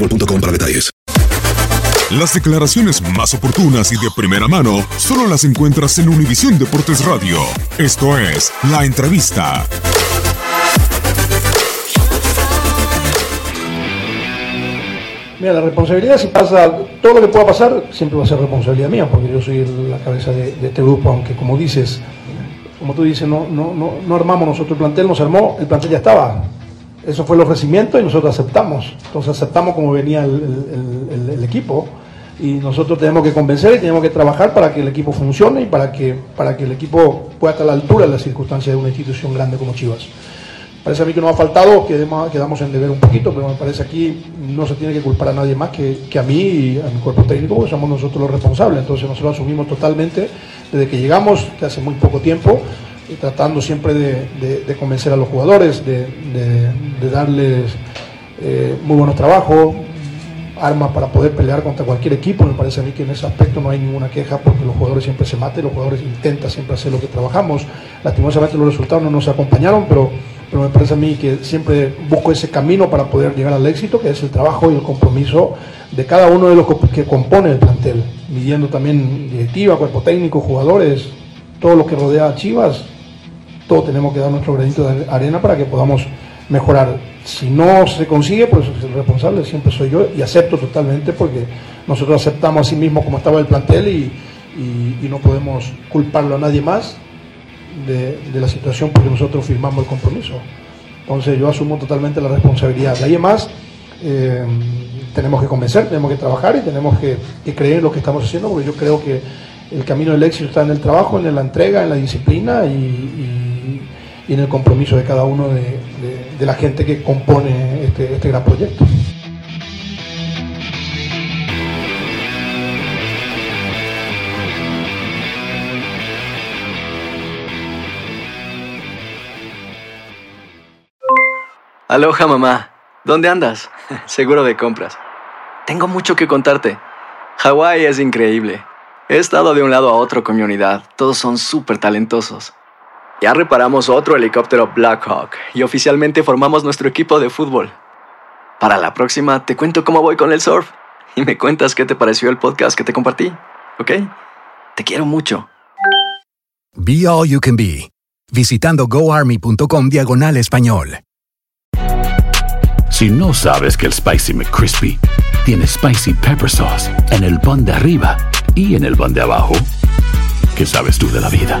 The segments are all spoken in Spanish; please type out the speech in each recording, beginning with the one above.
boostmobile.com para detalles. Las declaraciones más oportunas y de primera mano solo las encuentras en Univisión Deportes Radio. Esto es La Entrevista. Mira, la responsabilidad si pasa, todo lo que pueda pasar siempre va a ser responsabilidad mía, porque yo soy la cabeza de, este grupo, aunque como dices, como tú dices, no, no, no, no armamos nosotros el plantel, nos armó, el plantel ya estaba. Eso fue el ofrecimiento y nosotros aceptamos. Entonces aceptamos como venía el, el- equipo y nosotros tenemos que convencer y tenemos que trabajar para que el equipo funcione y para que, para que el equipo pueda estar a la altura de las circunstancias de una institución grande como Chivas. Parece a mí que nos ha faltado, quedemos- quedamos en deber un poquito, pero me parece aquí no se tiene que culpar a nadie más que, que a mí y a mi cuerpo técnico, porque somos nosotros los responsables. Entonces nosotros asumimos totalmente desde que llegamos, que hace muy poco tiempo, tratando siempre de, convencer a los jugadores, de, darles eh, muy buenos trabajos, armas para poder pelear contra cualquier equipo. Me parece a mí que en ese aspecto no hay ninguna queja porque los jugadores siempre se maten, los jugadores intentan siempre hacer lo que trabajamos. Lastimosamente los resultados no nos acompañaron, pero, pero me parece a mí que siempre busco ese camino para poder llegar al éxito, que es el trabajo y el compromiso de cada uno de los que compone el plantel, midiendo también directiva, cuerpo técnico, jugadores, todo lo que rodea a Chivas, todos tenemos que dar nuestro granito de arena para que podamos mejorar. Si no se consigue, pues el responsable siempre soy yo y acepto totalmente porque nosotros aceptamos a sí mismos como estaba el plantel y, y- no podemos culparlo a nadie más de, la situación porque nosotros firmamos el compromiso. Entonces yo asumo totalmente la responsabilidad. De ahí más, eh, tenemos que convencer, tenemos que trabajar y tenemos que creer en lo que estamos haciendo porque yo creo que el camino del éxito está en el trabajo, en la entrega, en la disciplina y, y- en el compromiso de cada uno de la gente que compone este, este gran proyecto. Aloha mamá, ¿dónde andas? Seguro de compras. Tengo mucho que contarte. Hawái es increíble. He estado de un lado a otro con mi unidad. Todos son súper talentosos. Ya reparamos otro helicóptero Blackhawk y oficialmente formamos nuestro equipo de fútbol. Para la próxima te cuento cómo voy con el surf y me cuentas qué te pareció el podcast que te compartí, ¿ok? Te quiero mucho. Be All You Can Be, visitando goarmy.com diagonal español. Si no sabes que el Spicy McCrispy tiene Spicy Pepper Sauce en el pan de arriba y en el pan de abajo, ¿qué sabes tú de la vida?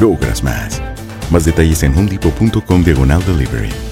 logras más. Más detalles en homedepot.com diagonal delivery